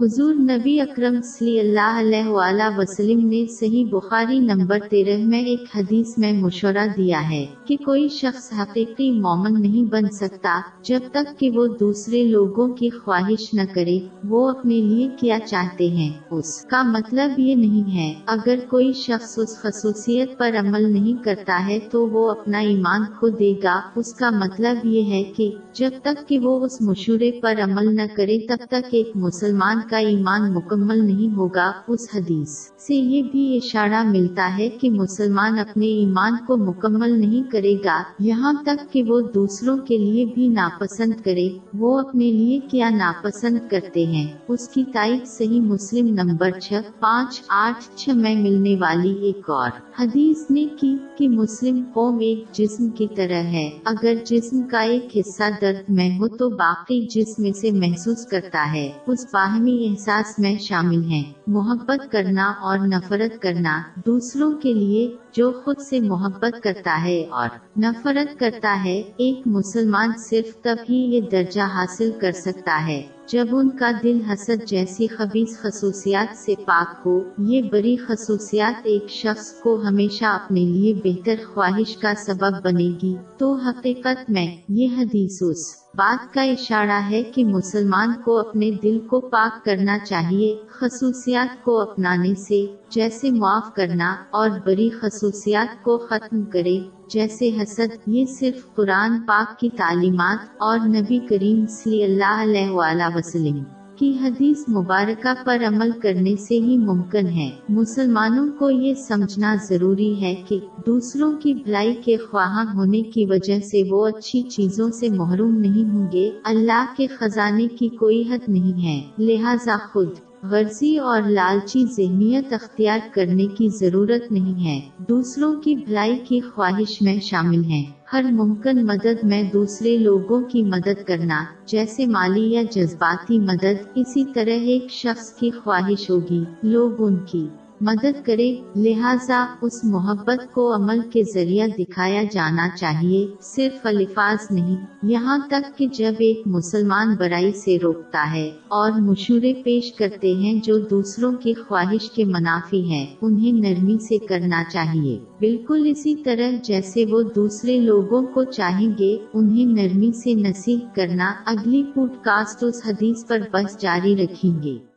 حضور نبی اکرم صلی اللہ علیہ وآلہ وسلم نے صحیح بخاری نمبر تیرہ میں ایک حدیث میں مشورہ دیا ہے کہ کوئی شخص حقیقی مومن نہیں بن سکتا جب تک کہ وہ دوسرے لوگوں کی خواہش نہ کرے، وہ اپنے لیے کیا چاہتے ہیں؟ اس کا مطلب یہ نہیں ہے، اگر کوئی شخص اس خصوصیت پر عمل نہیں کرتا ہے تو وہ اپنا ایمان کھو دے گا۔ اس کا مطلب یہ ہے کہ جب تک کہ وہ اس مشورے پر عمل نہ کرے، تب تک ایک مسلمان کا ایمان مکمل نہیں ہوگا، اس حدیث سے یہ بھی اشارہ ملتا ہے کہ مسلمان اپنے ایمان کو مکمل نہیں کرے گا، یہاں تک کہ وہ دوسروں کے لیے بھی ناپسند کرے، وہ اپنے لیے کیا ناپسند کرتے ہیں۔ اس کی تائید صحیح مسلم نمبر چھ، پانچ، آٹھ، چھ میں ملنے والی ایک اور حدیث نے کی کہ مسلم قوم ایک جسم کی طرح ہے۔ اگر جسم کا ایک حصہ درد میں ہو تو باقی جسم اسے محسوس کرتا ہے۔ اس باہمی احساس میں شامل ہیں۔ محبت کرنا اور نفرت کرنا دوسروں کے لیے جو خود سے محبت کرتا ہے اور نفرت کرتا ہے، ایک مسلمان صرف تب ہی یہ درجہ حاصل کر سکتا ہے۔ جب ان کا دل حسد جیسی خبیص خصوصیات سے پاک ہو، یہ بڑی خصوصیات ایک شخص کو ہمیشہ اپنے لیے بہتر خواہش کا سبب بنے گی۔ تو حقیقت میں، یہ حدیث اس بات کا اشارہ ہے کہ مسلمان کو اپنے دل کو پاک کرنا چاہیے، خصوصیات کو اپنانے سے، جیسے معاف کرنا اور بڑی خصوصیات کو ختم کرے۔ جیسے حسد، یہ صرف قرآن پاک کی تعلیمات اور نبی کریم صلی اللہ علیہ وآلہ وسلم کی حدیث مبارکہ پر عمل کرنے سے ہی ممکن ہے۔ مسلمانوں کو یہ سمجھنا ضروری ہے کہ دوسروں کی بھلائی کے خواہاں ہونے کی وجہ سے وہ اچھی چیزوں سے محروم نہیں ہوں گے۔ اللہ کے خزانے کی کوئی حد نہیں ہے، لہذا خود غرضی اور لالچی ذہنیت اختیار کرنے کی ضرورت نہیں ہے۔ دوسروں کی بھلائی کی خواہش میں شامل ہیں۔ ہر ممکن مدد میں دوسرے لوگوں کی مدد کرنا، جیسے مالی یا جذباتی مدد، اسی طرح ایک شخص کی خواہش ہوگی، لوگ ان کی۔ مدد کرے، لہٰذا اس محبت کو عمل کے ذریعہ دکھایا جانا چاہیے، صرف الفاظ نہیں۔ یہاں تک کہ جب ایک مسلمان برائی سے روکتا ہے اور مشورے پیش کرتے ہیں جو دوسروں کی خواہش کے منافی ہے انہیں نرمی سے کرنا چاہیے۔ بالکل اسی طرح جیسے وہ دوسرے لوگوں کو چاہیں گے، انہیں نرمی سے نصیح کرنا اگلی پوڈ کاسٹ اس حدیث پر بس جاری رکھیں گے۔